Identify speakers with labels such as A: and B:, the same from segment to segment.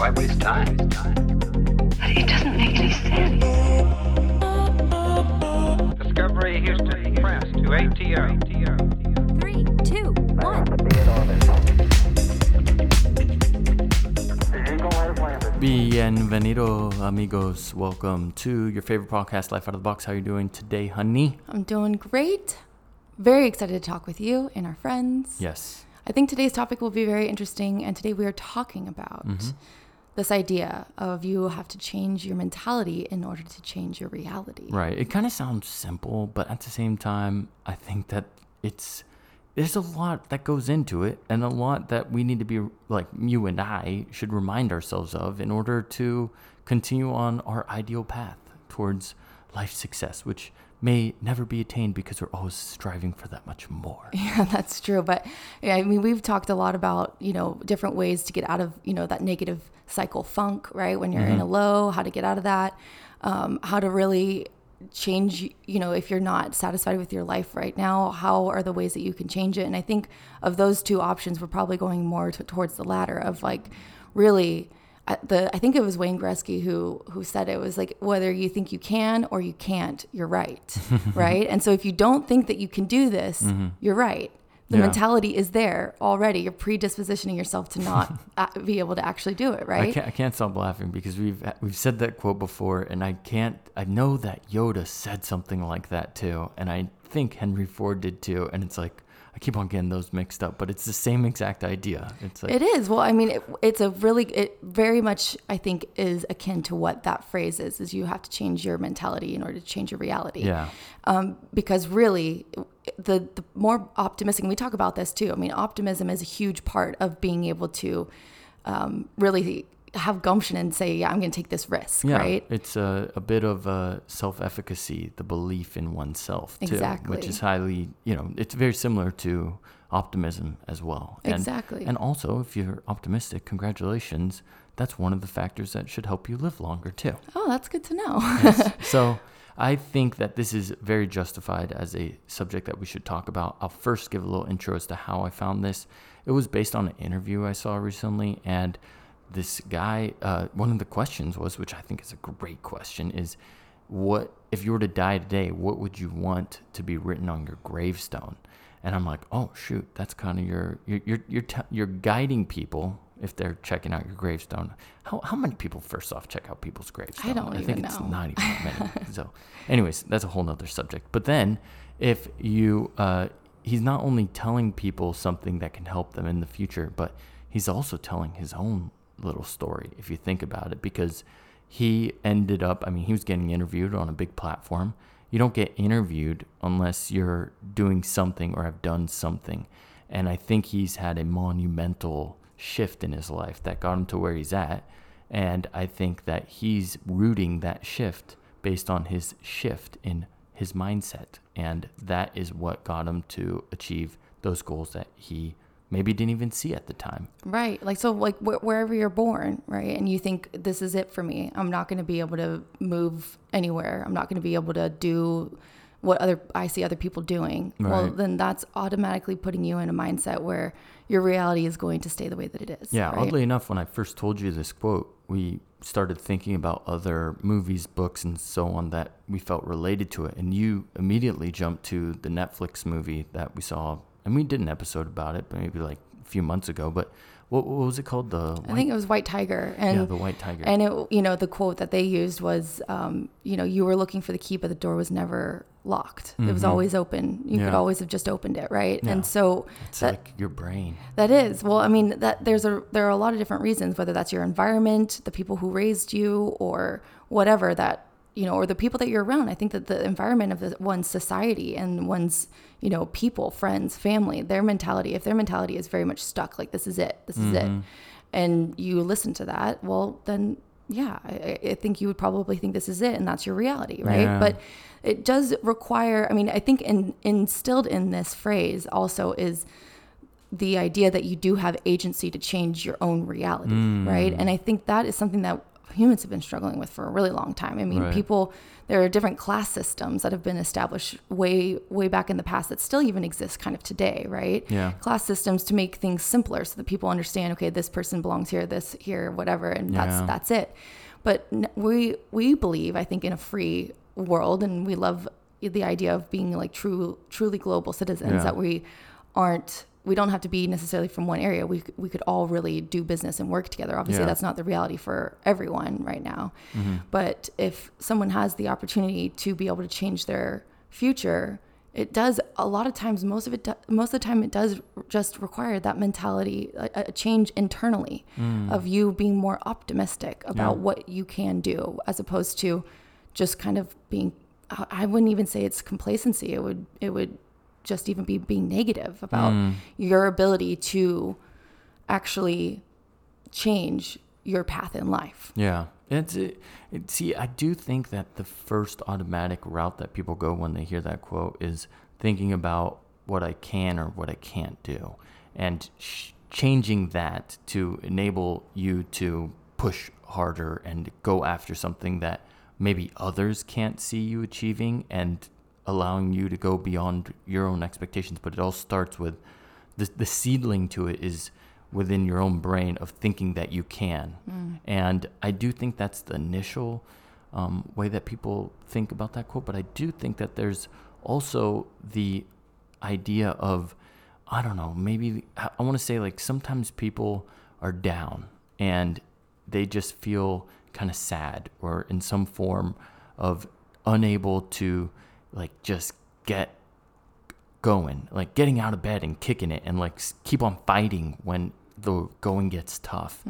A: theoretically.
B: Why waste time?
C: But it doesn't make any sense.
D: Discovery Houston Press to ATO.
E: Three, two, one.
F: Bienvenido, amigos. Welcome to your favorite podcast, Life Out of the Box. How are you doing today, honey?
E: I'm doing great. Very excited to talk with you and our friends.
F: Yes.
E: I think today's topic will be very interesting. And today we are talking about
F: Mm-hmm.
E: This idea of you have to change your mentality in order to change your reality.
F: Right. It kind of sounds simple, but at the same time, I think that it's there's a lot that goes into it and a lot that we need to be like you and I should remind ourselves of in order to continue on our ideal path towards life success, which may never be attained because we're always striving for that much more.
E: Yeah, that's true. But yeah, I mean, we've talked a lot about, you know, different ways to get out of, you know, that negative cycle funk, right? When you're in a low, how to get out of that, um, how to really change, you know, if you're not satisfied with your life right now, how are the ways that you can change it? And I think of those two options, we're probably going more towards the latter of like really. Uh, The I think it was Wayne Gretzky who who said it was like whether you think you can or you can't, you're right, right. And so if you don't think that you can do this, you're right. The
F: Yeah.
E: mentality is there already. You're predispositioning yourself to not be able to actually do it,
F: I
E: right?
F: can't, I can't stop laughing because we've we've said that quote before, and I can't. I know that Yoda said something like that too, and I think Henry Ford did too. And it's like I keep on getting those mixed up, but it's the same exact idea. It's like
E: It is. Well, I mean, it, it's a really, it very much, I think, is akin to what that phrase is, is you have to change your mentality in order to change your reality.
F: yeah,
E: Um, because really, the, the more optimistic, and we talk about this too. I mean, optimism is a huge part of being able to um, really have gumption and say, yeah, I'm going to take this risk,
F: yeah.
E: right?
F: It's a, a bit of a self-efficacy, the belief in oneself too,
E: Exactly.
F: which is highly, you know, it's very similar to optimism as well. And,
E: Exactly.
F: And also, if you're optimistic, congratulations. That's one of the factors that should help you live longer too.
E: Oh, that's good to know.
F: Yes. so I think that this is very justified as a subject that we should talk about. I'll first give a little intro as to how I found this. It was based on an interview I saw recently, and this guy, uh, one of the questions was, which I think is a great question, is what if you were to die today, what would you want to be written on your gravestone? And I'm like, oh shoot, that's kind of your you're you're you're, t- you're guiding people if they're checking out your gravestone. How how many people first off check out people's gravestones?
E: I don't know.
F: I think
E: even
F: it's
E: know.
F: not even that many. so, anyways, that's a whole nother subject. But then, if you, uh, he's not only telling people something that can help them in the future, but he's also telling his own little story, if you think about it, because he ended up, I mean, he was getting interviewed on a big platform. You don't get interviewed unless you're doing something or have done something. And I think he's had a monumental shift in his life that got him to where he's at. And I think that he's rooting that shift based on his shift in his mindset. And that is what got him to achieve those goals that he maybe didn't even see at the time.
E: Right. Like, so, like, wh- wherever you're born, right? And you think, this is it for me. I'm not going to be able to move anywhere. I'm not going to be able to do what other I see other people doing. Well, then that's automatically putting you in a mindset where your reality is going to stay the way that it is.
F: Yeah,
E: right?
F: oddly enough, when I first told you this quote, we started thinking about other movies, books, and so on that we felt related to it. And you immediately jumped to the Netflix movie that we saw. And we did an episode about it, but maybe like a few months ago. But what, what was it called? The
E: I think it was White Tiger. And,
F: yeah, the White Tiger.
E: And it, you know, the quote that they used was, um, you know, you were looking for the key, but the door was never locked. It was always open. You could
F: Mm-hmm.
E: Always have just opened it, right?
F: Yeah.
E: And so
F: it's
E: that,
F: like your brain.
E: that is well. I mean, that there's a there are a lot of different reasons, whether that's your environment, the people who raised you, or whatever that you know, or the people that you're around. I think that the environment of the, one's society and one's you know people, friends, family, their mentality. If their mentality is very much stuck, like this is it, this is
F: Mm-hmm.
E: it, and you listen to that, well then yeah, I, I- think you would probably think this is it, and that's your reality, right?
F: Yeah.
E: But it does require. I mean, I think in, instilled in this phrase also is the idea that you do have agency to change your own reality, right? And I think that is something that humans have been struggling with for a really long time. I mean,
F: Right.
E: people there are different class systems that have been established way way back in the past that still even exist kind of today, right?
F: Yeah.
E: Class systems to make things simpler so that people understand, okay, this person belongs here, this here, whatever, and
F: Yeah.
E: that's that's it. But we we believe, I think, in a free world, and we love the idea of being like true truly global citizens
F: Yeah.
E: that we aren't we don't have to be necessarily from one area we, we could all really do business and work together obviously
F: Yeah.
E: that's not the reality for everyone right now mm-hmm. but if someone has the opportunity to be able to change their future it does a lot of times most of it most of the time it does just require that mentality a, a change internally mm. of you being more optimistic about
F: Yeah.
E: what you can do as opposed to just kind of being I- I wouldn't even say it's complacency. It would it would just even be being negative about mm. your ability to actually change your path in life.
F: Yeah. It's it, it, see, I do think that the first automatic route that people go when they hear that quote is thinking about what I can or what I can't do, and sh- changing that to enable you to push harder and go after something that maybe others can't see you achieving, and allowing you to go beyond your own expectations. But it all starts with the the seedling to it is within your own brain of thinking that you can. And I do think that's the initial um, way that people think about that quote. But I do think that there's also the idea of, I don't know, maybe I want to say like sometimes people are down and they just feel kind of sad or in some form of unable to like just get going, like getting out of bed and kicking it and like keep on fighting when the going gets tough.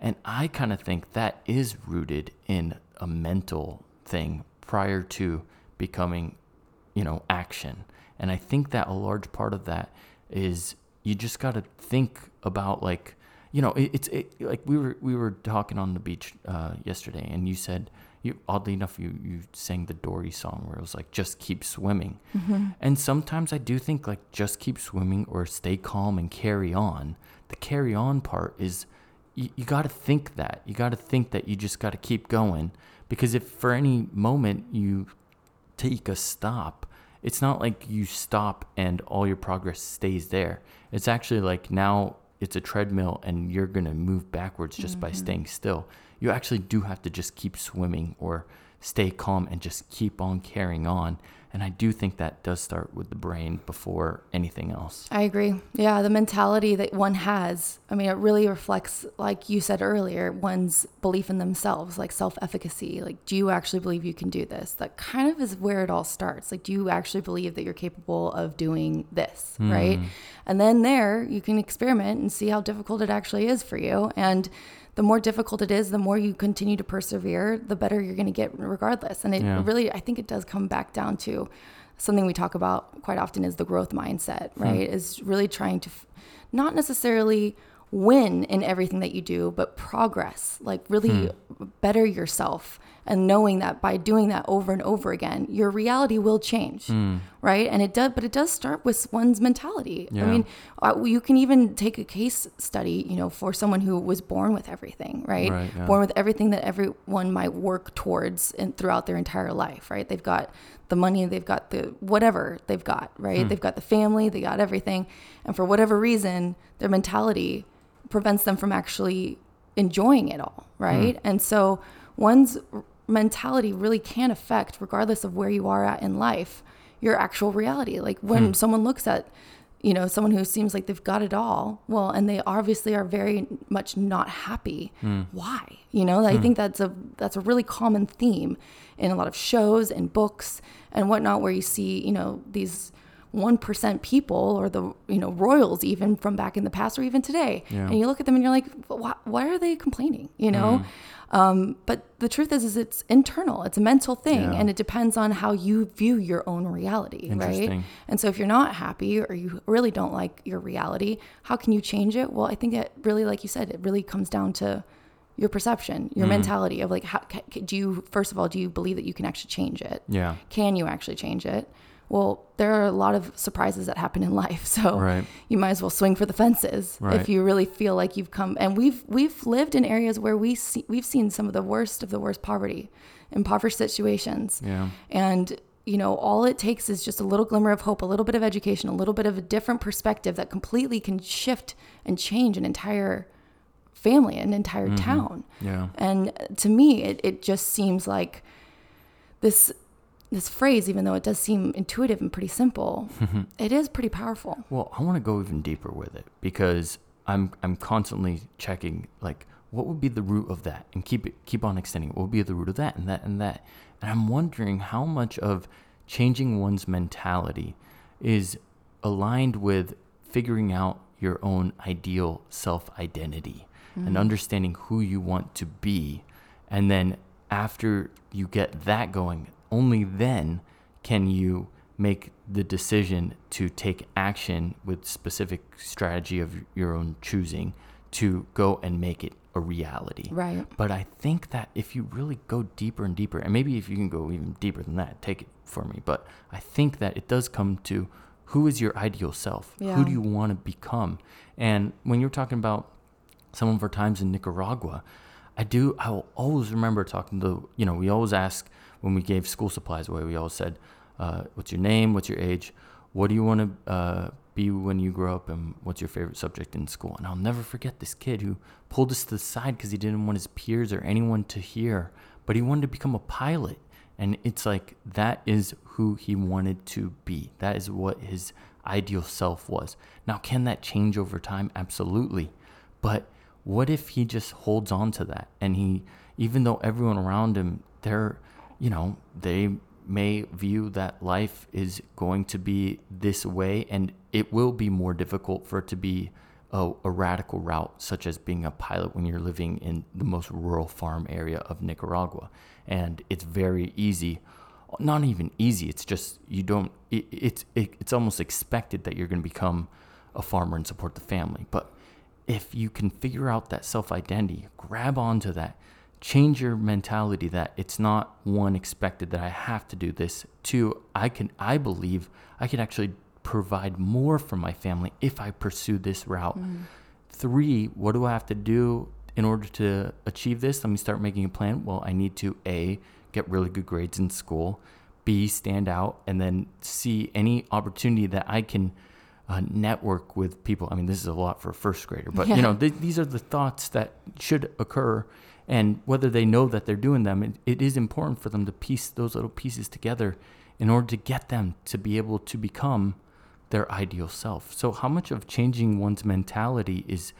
F: And I kind of think that is rooted in a mental thing prior to becoming, you know, action. And I think that a large part of that is you just got to think about like, you know, it, it's it, like we were we were talking on the beach uh, yesterday, and you said you oddly enough you you sang the Dory song where it was like just keep swimming, mm-hmm. and sometimes I do think like just keep swimming or stay calm and carry on. The carry on part is you, you got to think that you got to think that you just got to keep going because if for any moment you take a stop, it's not like you stop and all your progress stays there. It's actually like now it's a treadmill and you're going to move backwards just by mm-hmm. staying still. You actually do have to just keep swimming or stay calm and just keep on carrying on. And I do think that does start with the brain before anything else.
E: I agree. Yeah, the mentality that one has, I mean, it really reflects, like you said earlier, one's belief in themselves, like self efficacy. Like, do you actually believe you can do this? That kind of is where it all starts. Like, do you actually believe that you're capable of doing this? Hmm. Right. And then there, you can experiment and see how difficult it actually is for you. And the more difficult it is, the more you continue to persevere, the better you're going to get regardless. And it
F: Yeah.
E: really, I think it does come back down to something we talk about quite often is the growth mindset, hmm. right? Is really trying to f- not necessarily win in everything that you do, but progress, like really hmm. better yourself. And knowing that by doing that over and over again, your reality will change, right? And it does, but it does start with one's mentality. I mean, uh, you can even take a case study, you know, for someone who was born with everything, right?
F: Right, yeah.
E: Born with everything that everyone might work towards in, throughout their entire life, right? They've got the money, they've got the whatever they've got, right?
F: Hmm.
E: They've got the family, they got everything. And for whatever reason, their mentality prevents them from actually enjoying it all, right? And so one's mentality really can affect, regardless of where you are at in life, your actual reality. Like when hmm. someone looks at you know, someone who seems like they've got it all. Well, and they obviously are very much not happy. Hmm. Why? You know, I hmm. think that's a that's a really common theme in a lot of shows and books and whatnot, where you see, you know, these one percent people or the you know royals even from back in the past or even today,
F: Yeah.
E: and you look at them and you're like, why, why are they complaining? You know. Um, but the truth is, is it's internal. It's a mental thing,
F: Yeah.
E: and it depends on how you view your own reality, right? And so if you're not happy or you really don't like your reality, how can you change it? Well, I think it really, like you said, it really comes down to your perception,
F: Mm.
E: your mentality of like, how do you, first of all, do you believe that you can actually change it?
F: Yeah.
E: Can you actually change it? Well, there are a lot of surprises that happen in life, so
F: Right.
E: you might as well swing for the fences
F: Right.
E: if you really feel like you've come. And we've we've lived in areas where we see, we've seen some of the worst of the worst poverty, impoverished situations.
F: Yeah.
E: And you know, all it takes is just a little glimmer of hope, a little bit of education, a little bit of a different perspective that completely can shift and change an entire family, an entire mm-hmm. town.
F: Yeah.
E: And to me, it, it just seems like this this phrase, even though it does seem intuitive and pretty simple, mm-hmm. it is pretty powerful.
F: Well, I want to go even deeper with it because I'm I'm constantly checking like what would be the root of that and keep it keep on extending. What would be the root of that and that and that? And I'm wondering how much of changing one's mentality is aligned with figuring out your own ideal self identity and mm-hmm. understanding who you want to be. And then after you get that going, only then can you make the decision to take action with specific strategy of your own choosing to go and make it a reality.
E: Right.
F: But I think that if you really go deeper and deeper, and maybe if you can go even deeper than that, take it for me. But I think that it does come to who is your ideal self?
E: Yeah.
F: Who do you want to become? And when you're talking about some of our times in Nicaragua, I do, I will always remember talking to, you know, we always ask when we gave school supplies away, we all said, uh, what's your name? What's your age? What do you want to uh, be when you grow up? And what's your favorite subject in school? And I'll never forget this kid who pulled us to the side because he didn't want his peers or anyone to hear, but he wanted to become a pilot. And it's like that is who he wanted to be. That is what his ideal self was. Now, can that change over time? Absolutely. But what if he just holds on to that and he, even though everyone around him, they're, you know, they may view that life is going to be this way and it will be more difficult for it to be a, a radical route, such as being a pilot when you're living in the most rural farm area of Nicaragua. And it's very easy not even easy. It's just you don't. It, it's it, it's almost expected that you're going to become a farmer and support the family. But if you can figure out that self identity, grab onto that, change your mentality that it's not one expected that I have to do this. Two, I can. I believe I can actually provide more for my family if I pursue this route. Three, what do I have to do in order to achieve this? Let me start making a plan. Well, I need to A, get really good grades in school, B, stand out, and then C, any opportunity that I can uh, network with people. I mean, this is a lot for a first grader, but you know, th- these are the thoughts that should occur. And whether they know that they're doing them, it, it is important for them to piece those little pieces together in order to get them to be able to become their ideal self. So, how much of changing one's mentality is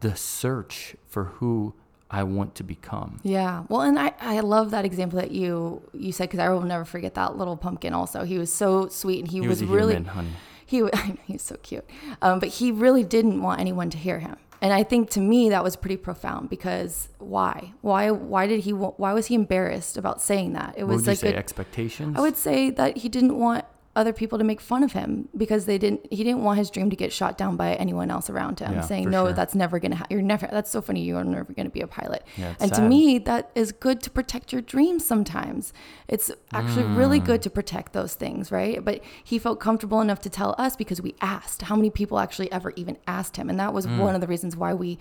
F: the search for who I want to become?
E: Yeah. Well, and I, I love that example that you you said because I will never forget that little pumpkin. Also, he was so sweet and he,
F: He
E: was,
F: was
E: really
F: human, honey.
E: he wa- he's so cute. Um, but he really didn't want anyone to hear him. And I think to me that was pretty profound because why? Why? Why did he? Why was he embarrassed about saying that? It was
F: would you
E: like
F: say?
E: a-
F: expectations?
E: I would say that he didn't want other people to make fun of him because they didn't. He didn't want his dream to get shot down by anyone else around him,
F: Yeah,
E: saying, "No,
F: sure.
E: that's never gonna. Ha- you're never. That's so funny. You are never gonna be a pilot."
F: Yeah,
E: and to me, that is good to protect your dreams. Sometimes it's actually really
F: Mm.
E: good to protect those things, right? But he felt comfortable enough to tell us because we asked. How many people actually ever even asked him? And that was
F: Mm.
E: one of the reasons why we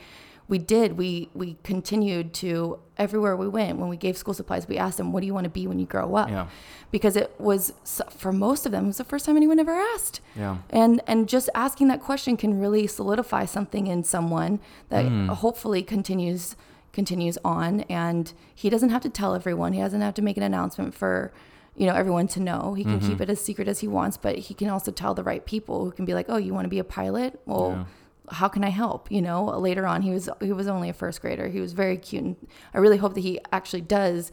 E: we did we we continued to everywhere we went when we gave school supplies we asked them what do you want to be when you grow up?
F: Yeah.
E: because it was for most of them it was the first time anyone ever asked.
F: Yeah.
E: and and just asking that question can really solidify something in someone that mm. hopefully continues continues on. And he doesn't have to tell everyone. He doesn't have to make an announcement for you know everyone to know. He can mm-hmm. keep it as secret as he wants but he can also tell the right people who can be like oh you want to be a pilot? Well how can I help? You know, later on, he was he was only a first grader. He was very cute, and I really hope that he actually does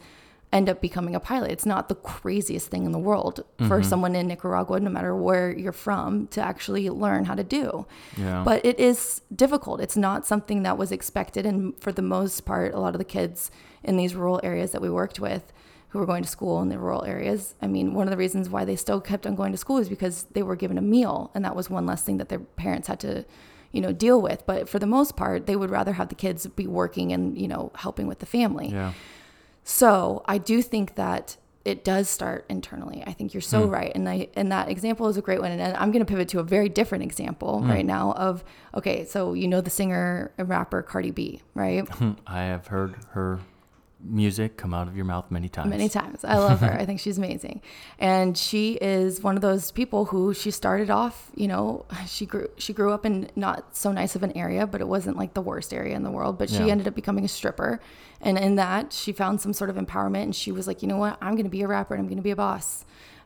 E: end up becoming a pilot. It's not the craziest thing in the world for mm-hmm. someone in Nicaragua, no matter where you're from, to actually learn how to do.
F: Yeah.
E: But it is difficult. It's not something that was expected, and for the most part, a lot of the kids in these rural areas that we worked with who were going to school in the rural areas. I mean, one of the reasons why they still kept on going to school is because they were given a meal, and that was one less thing that their parents had to, you know, deal with. But for the most part, they would rather have the kids be working and you know helping with the family.
F: yeah.
E: So I do think that it does start internally. I think you're so
F: Hmm.
E: right, and I and that example is a great one. And I'm going to pivot to a very different example
F: Hmm.
E: right now. Of okay, so you know the singer and rapper Cardi B, right?
F: I have heard her music come out of your mouth many times.
E: Many times. I love her. I think she's amazing. And she is one of those people who she started off, you know, she grew she grew up in not so nice of an area, but it wasn't like the worst area in the world, but she
F: Yeah.
E: ended up becoming a stripper. And in that, she found some sort of empowerment and she was like, "You know what? I'm going to be a rapper and I'm going to be a boss.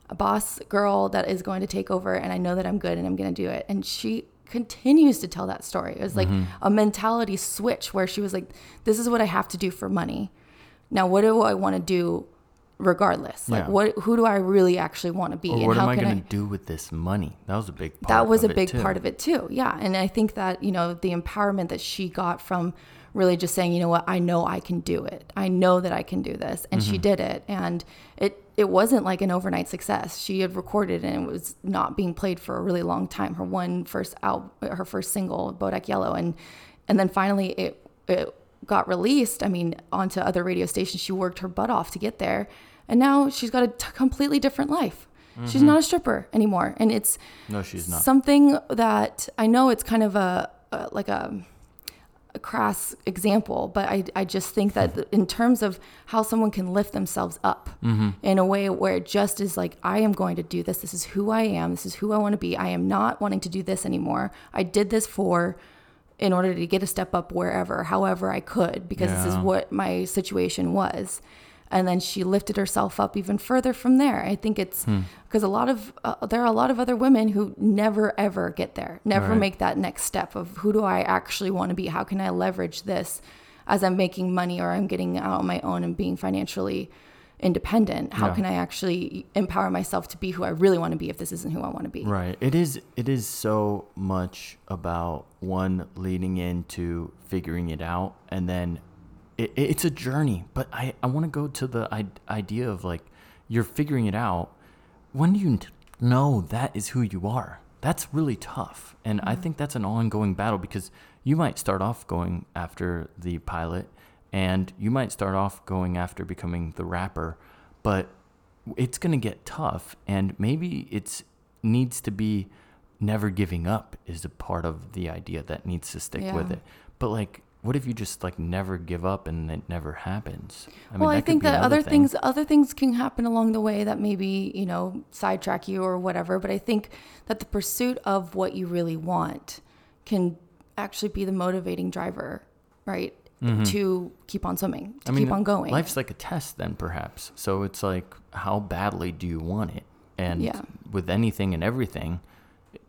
E: A boss girl that is going to take over and I know that I'm good and I'm going to do it." And she continues to tell that story. It was like mm-hmm. a mentality switch where she was like, "This is what I have to do for money." Now, what do I want to do regardless? Like,
F: Yeah.
E: what, who do I really actually want to be?
F: Or what am I going to do with this money? That was a big part
E: that was
F: of
E: a
F: it,
E: big
F: too.
E: part of it too. Yeah. And I think that, you know, the empowerment that she got from really just saying, you know what, I know I can do it. I know that I can do this. And
F: Mm-hmm.
E: she did it. And it, it wasn't like an overnight success. She had recorded and it was not being played for a really long time. Her one first out, her first single, Bodak Yellow. And, and then finally it, it got released. I mean, onto other radio stations. She worked her butt off to get there. And now she's got a t- completely different life. She's
F: Mm-hmm.
E: not a stripper anymore. And it's,
F: No, she's not.
E: something that I know it's kind of a, a like a, a crass example, but I, I just think that in terms of how someone can lift themselves up in a way where it just is like, I am going to do this. This is who I am. This is who I want to be. I am not wanting to do this anymore. I did this for in order to get a step up wherever, however I could, because this is what my situation was. And then she lifted herself up even further from there. I think it's
F: Hmm.
E: because a lot of uh, there are a lot of other women who never ever get there, never
F: Right.
E: make that next step of who do I actually want to be? How can I leverage this as I'm making money or I'm getting out on my own and being financially independent? How
F: Yeah.
E: can I actually empower myself to be who I really want to be if this isn't who I want to be?
F: Right. It is. It is so much about one leading into figuring it out, and then it, it's a journey. But I I want to go to the I- idea of like you're figuring it out. When do you know that is who you are? That's really tough, and I mm. think that's an ongoing battle because you might start off going after the pilot, and you might start off going after becoming the rapper, but it's going to get tough and maybe it's needs to be never giving up is a part of the idea that needs to stick with it but like what if you just like never give up and it never happens I
E: well, I think that other
F: thing.
E: things, other things can happen along the way that maybe you know sidetrack you or whatever. But I think that the pursuit of what you really want can actually be the motivating driver, right? To keep on swimming, to
F: Mm-hmm. I mean,
E: keep on going.
F: life's like a test then perhaps so it's like how badly do you want it and
E: Yeah.
F: with anything and everything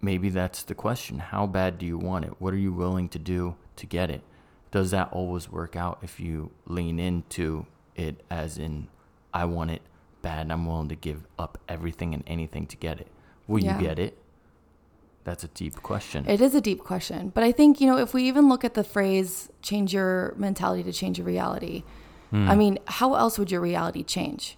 F: maybe that's the question how bad do you want it what are you willing to do to get it does that always work out if you lean into it as in i want it bad and i'm willing to give up everything and anything to get it will
E: Yeah.
F: you get it that's a deep question
E: It is a deep question. But I think, you know, if we even look at the phrase change your mentality to change your reality,
F: Hmm.
E: I mean, how else would your reality change?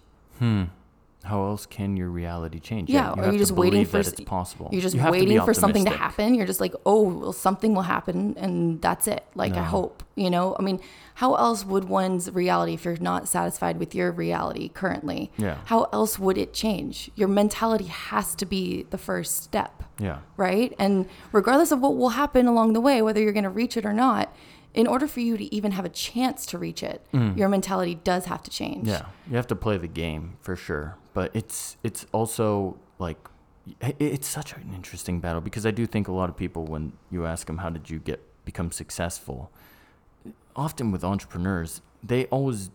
F: How else can your reality change
E: Yeah,
F: you
E: are you just waiting for
F: it's possible
E: You're just
F: You
E: waiting for something to happen. You're just like, oh, well, something will happen, and that's it. Like I hope, you know. I mean, how else would one's reality, if you're not satisfied with your reality currently,
F: Yeah.
E: how else would it change? Your mentality has to be the first step,
F: yeah
E: right? And regardless of what will happen along the way, whether you're going to reach it or not, in order for you to even have a chance to reach it, your mentality does have to change.
F: Mm. Yeah, you have to play the game for sure, but it's it's also like it's such an interesting battle because I do think a lot of people when you ask them how did you get become successful, often with entrepreneurs they always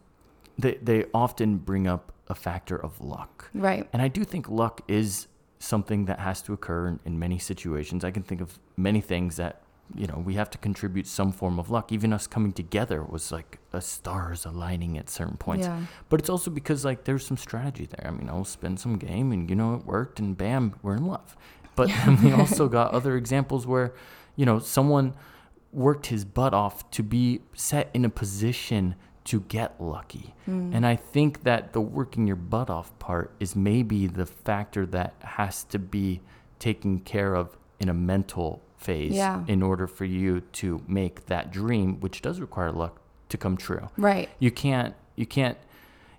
F: they they often bring up a factor of luck.
E: Right.
F: And I do think luck is something that has to occur in, in many situations. I can think of many things that, you know, we have to contribute some form of luck. Even us coming together was like a stars aligning at certain points.
E: Yeah.
F: But it's also because like there's some strategy there. I mean, I'll spend some game and you know it worked and bam, we're in love. But then we also got other examples where, you know, someone worked his butt off to be set in a position to get lucky. Hmm. And I think that the working your butt off part is maybe the factor that has to be taken care of in a mental phase
E: Yeah.
F: in order for you to make that dream, which does require luck, to come true.
E: Right.
F: You can't you can't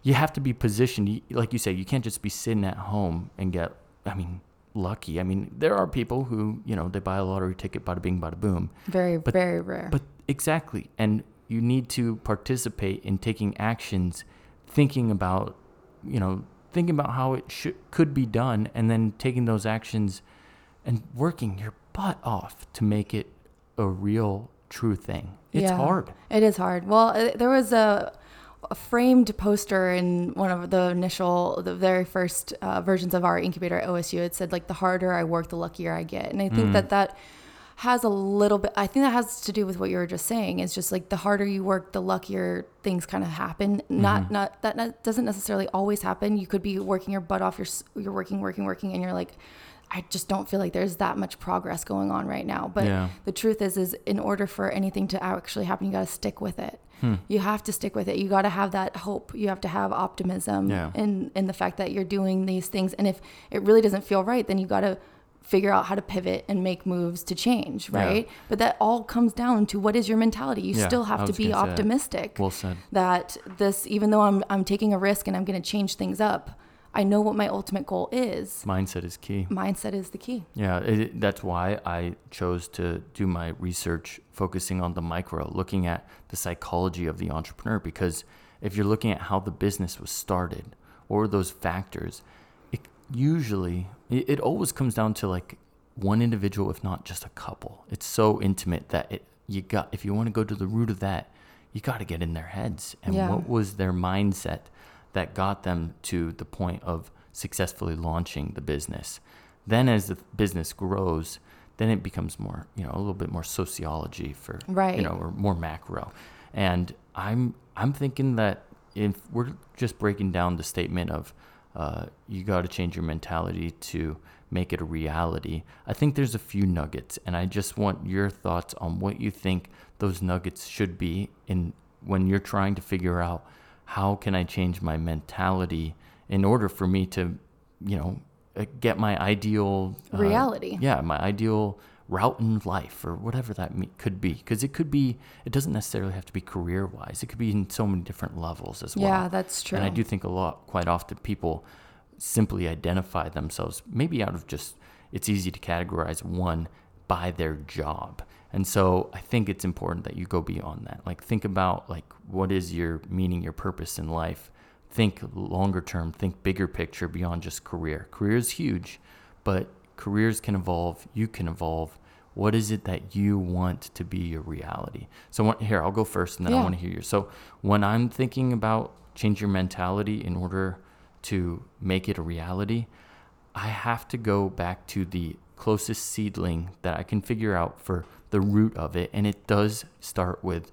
F: you have to be positioned. Like you say, you can't just be sitting at home and get. I mean, lucky. I mean, there are people who you know they buy a lottery ticket, bada bing, bada boom.
E: Very,
F: But-
E: very rare.
F: But exactly, and you need to participate in taking actions, thinking about, you know, thinking about how it should could be done, and then taking those actions, and working your butt off to make it a real, true thing. It's
E: Yeah.
F: hard.
E: It is hard. Well, uh, there was a, a framed poster in one of the initial, the very first uh, versions of our incubator at OSU. It said like, "The harder I work, the luckier I get," and I think that that has a little bit. I think that has to do with what you were just saying. It's just like the harder you work, the luckier things kind of happen. Not not that not, doesn't necessarily always happen. You could be working your butt off. You're you're working, working, working, and you're like. I just don't feel like there's that much progress going on right now. But
F: Yeah.
E: the truth is is in order for anything to actually happen you got to stick with it
F: Hmm.
E: you have to stick with it you got to have that hope you have to have optimism
F: Yeah.
E: in in the fact that you're doing these things and if it really doesn't feel right then you got to figure out how to pivot and make moves to change
F: Yeah.
E: right but that all comes down to what is your mentality you
F: Yeah,
E: still have to be
F: gonna that.
E: optimistic
F: Well said.
E: that this even though I'm I'm taking a risk and I'm going to change things up I know what my ultimate goal is
F: Mindset is key.
E: mindset is the key
F: Yeah, it, that's why I chose to do my research focusing on the micro, looking at the psychology of the entrepreneur. Because if you're looking at how the business was started or those factors, it usually, it, it always comes down to like one individual, if not just a couple. It's so intimate that it, you got, if you want to go to the root of that, you got to get in their heads. And
E: Yeah.
F: what was their mindset that got them to the point of successfully launching the business? Then, as the business grows, then it becomes more, you know, a little bit more sociology for,
E: Right.
F: you know, or more macro. And I'm, I'm thinking that if we're just breaking down the statement of, uh, you got to change your mentality to make it a reality. I think there's a few nuggets, and I just want your thoughts on what you think those nuggets should be in when you're trying to figure out how can I change my mentality in order for me to, you know, uh, get my ideal uh,
E: Reality.
F: Yeah, my ideal route in life or whatever that me- could be because it could be it doesn't necessarily have to be career wise it could be in so many different levels as well
E: Yeah, that's true.
F: and i do think a lot quite often people simply identify themselves maybe out of just it's easy to categorize one by their job and so i think it's important that you go beyond that. Like think about like what is your meaning your purpose in life? Think longer term think bigger picture beyond just career. Career is huge but careers can evolve you can evolve. What is it that you want to be your reality? So here i'll go first and then i want to hear yours. So when i'm thinking about change your mentality in order to make it a reality i have to go back to the closest seedling that i can figure out for the root of it and it does start with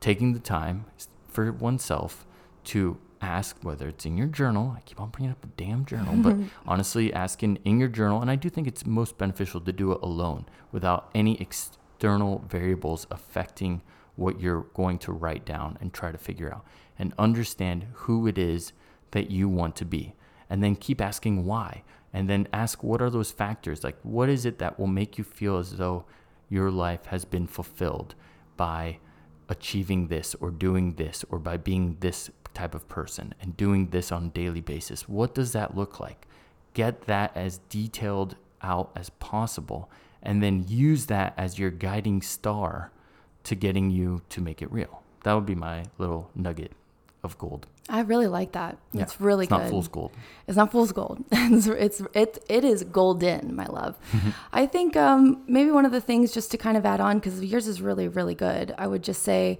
F: taking the time for oneself to ask whether it's in your journal. I keep on bringing up the damn journal, but honestly, asking in your journal, and I do think it's most beneficial to do it alone without any external variables affecting what you're going to write down and try to figure out and understand who it is that you want to be. And then keep asking why. And then ask what are those factors? Like, what is it that will make you feel as though your life has been fulfilled by achieving this or doing this or by being this type of person and doing this on a daily basis. What does that look like? Get that as detailed out as possible and then use that as your guiding star to getting you to make it real. That would be my little nugget of gold.
E: I really like that.
F: Yeah,
E: It's really good.
F: it's
E: good.
F: not fool's gold.
E: It's not fool's gold. it's, it's it it is golden, my love. I think um, maybe one of the things just to kind of add on because yours is really really good. I would just say.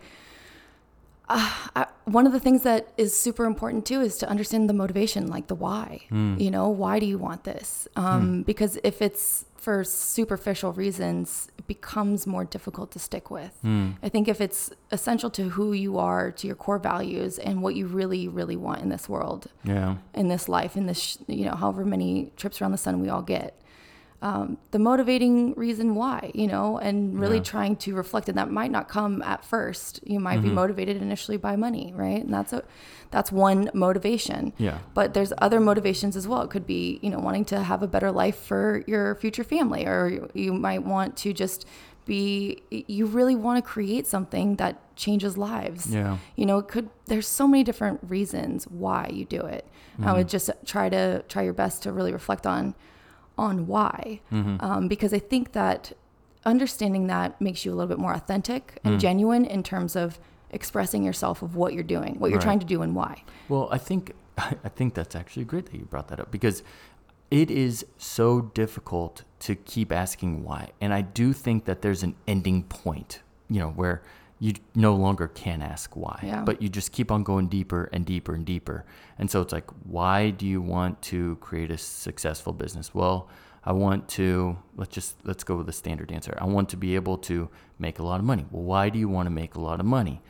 E: Uh, I, one of the things that is super important too is to understand the motivation, like the why. You know, why do you want this? Um, Because if it's for superficial reasons, it becomes more difficult to stick with. I think if it's essential to who you are, to your core values, and what you really, really want in this world,
F: Yeah.
E: in this life, in this, sh- you know, however many trips around the sun we all get. Um, the motivating reason why, you know, and really
F: Yeah.
E: trying to reflect, and that might not come at first. You might
F: Mm-hmm.
E: be motivated initially by money, right? And that's a, that's one motivation.
F: Yeah.
E: But there's other motivations as well. It could be, you know, wanting to have a better life for your future family, or you- you might want to just be you really want to create something that changes lives.
F: Yeah.
E: You know, it could there's so many different reasons why you do it. I would just try to try your best to really reflect on on why, um, because I think that understanding that makes you a little bit more authentic and genuine in terms of expressing yourself of what you're doing, what you're
F: Right.
E: trying to do, and why.
F: Well, I think I think that's actually great that you brought that up because it is so difficult to keep asking why. And I do think that there's an ending point, you know, where you no longer can ask why,
E: Yeah.
F: but you just keep on going deeper and deeper and deeper. And so it's like, why do you want to create a successful business? Well, I want to let's just let's go with the standard answer. I want to be able to make a lot of money. Well, why do you want to make a lot of money?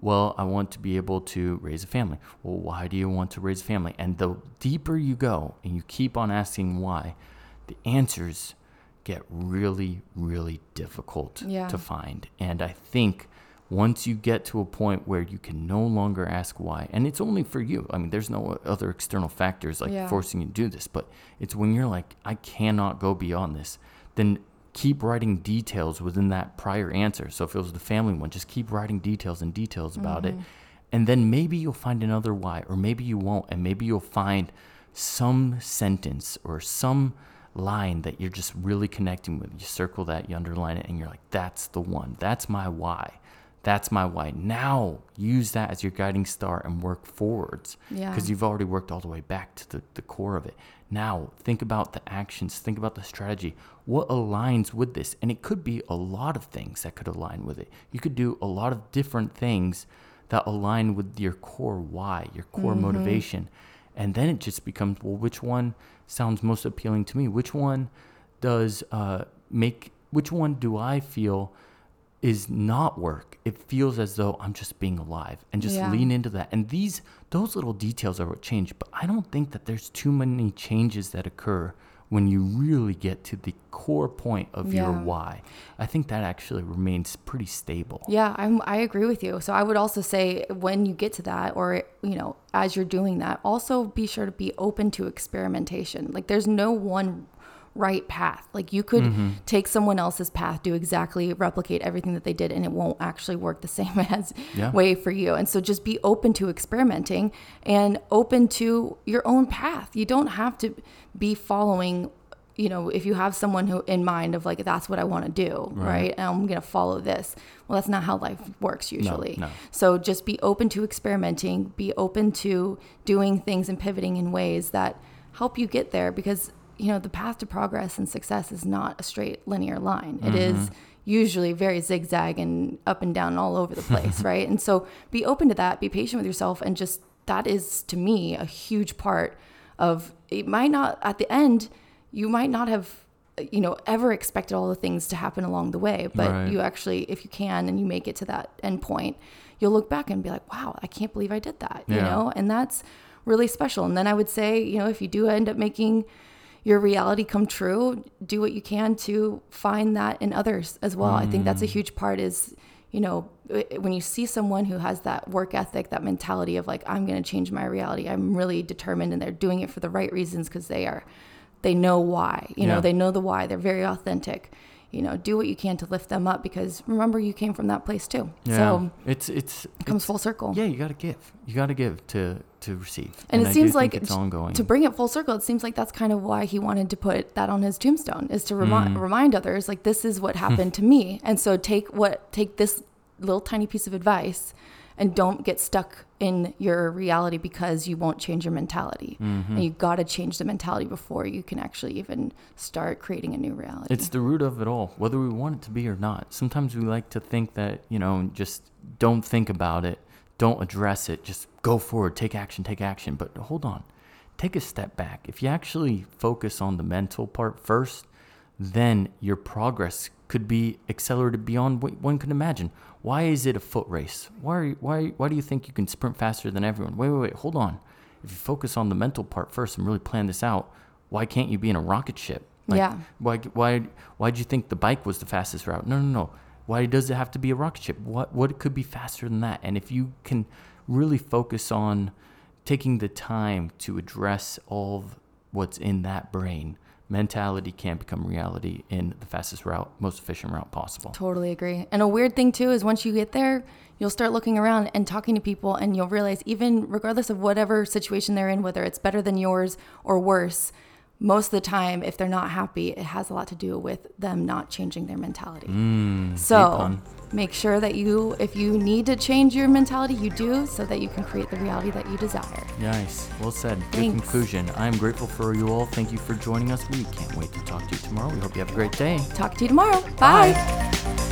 F: Well, I want to be able to raise a family. Well, why do you want to raise a family? And the deeper you go and you keep on asking why, the answers get really, really difficult
E: Yeah.
F: to find. And I think once you get to a point where you can no longer ask why, and it's only for you. I mean, there's no other external factors like
E: Yeah.
F: forcing you to do this, but it's when you're like, I cannot go beyond this, then keep writing details within that prior answer. So if it was the family one, just keep writing details and details about it. Mm-hmm. And then maybe you'll find another why, or maybe you won't. And maybe you'll find some sentence or some line that you're just really connecting with. You circle that, you underline it, and you're like, that's the one. That's my why. That's my why. Now use that as your guiding star and work forwards.
E: Yeah.
F: Because you've already worked all the way back to the, the core of it. Now think about the actions, think about the strategy. What aligns with this? And it could be a lot of things that could align with it. You could do a lot of different things that align with your core why, your core motivation. And then it just becomes well, which one sounds most appealing to me? Which one does uh, make, which one do I feel is not work? It feels as though I'm just being alive and just
E: Yeah.
F: lean into that. And these, those little details are what change. But I don't think that there's too many changes that occur when you really get to the core point of your why. I think that actually remains pretty stable.
E: Yeah, I'm, I agree with you. So I would also say when you get to that, or you know, as you're doing that, also be sure to be open to experimentation. Like there's no one right path. Like you could
F: Mm-hmm.
E: take someone else's path, do exactly replicate everything that they did, and it won't actually work the same as
F: Yeah.
E: way for you. And so just be open to experimenting and open to your own path. You don't have to be following you know, if you have someone who in mind of like that's what I want to do, right? And I'm gonna follow this. Well, that's not how life works usually.
F: no.
E: So just be open to experimenting, be open to doing things and pivoting in ways that help you get there because you know the path to progress and success is not a straight linear line. It mm-hmm. is usually very zigzag and up and down all over the place, right? And so be open to that, be patient with yourself and just that is to me a huge part of it might not at the end you might not have you know ever expected all the things to happen along the way but
F: Right.
E: you actually if you can and you make it to that end point you'll look back and be like wow i can't believe i did that you know and that's really special and then i would say you know if you do end up making your reality come true do what you can to find that in others as well i think that's a
F: Mm.
E: huge part is you know when you see someone who has that work ethic that mentality of like i'm going to change my reality i'm really determined and they're doing it for the right reasons because they are they know why you
F: Yeah.
E: know they know the why they're very authentic you know do what you can to lift them up because remember you came from that place too
F: Yeah.
E: so
F: it's it's
E: it comes
F: it's-
E: full circle
F: Yeah, you got to give. You got to give to to receive.
E: and, it
F: I
E: seems like
F: it's ongoing.
E: to bring it full circle it seems like that's kind of why he wanted to put that on his tombstone is to remind
F: Mm.
E: remind others like this is what happened to me and so take what take this little tiny piece of advice and don't get stuck in your reality because you won't change your mentality
F: Mm-hmm.
E: and you got to change the mentality before you can actually even start creating a new reality
F: It's the root of it all, whether we want it to be or not. Sometimes we like to think that, you know, just don't think about it, don't address it, just go forward, take action, take action. But hold on, take a step back. If you actually focus on the mental part first, then your progress could be accelerated beyond what one could imagine. Why is it a foot race? Why, are you, why, why do you think you can sprint faster than everyone? Wait, wait, wait, hold on. If you focus on the mental part first and really plan this out, why can't you be in a rocket ship?
E: Yeah.
F: Why why why did you think the bike was the fastest route? No, no, no. Why does it have to be a rocket ship? What what could be faster than that? And if you can really focus on taking the time to address all of what's in that brain, mentality can become reality in the fastest route, most efficient route possible.
E: Totally agree. And a weird thing too is once you get there, you'll start looking around and talking to people, and you'll realize, even regardless of whatever situation they're in, whether it's better than yours or worse, most of the time, if they're not happy, it has a lot to do with them not changing their mentality.
F: Mm,
E: so make sure that you, if you need to change your mentality, you do so that you can create the reality that you desire.
F: Nice. Well said. Good
E: Thanks.
F: conclusion. I'm grateful for you all. Thank you for joining us. We can't wait to talk to you tomorrow. We hope you have a great day.
E: Talk to you tomorrow. Bye.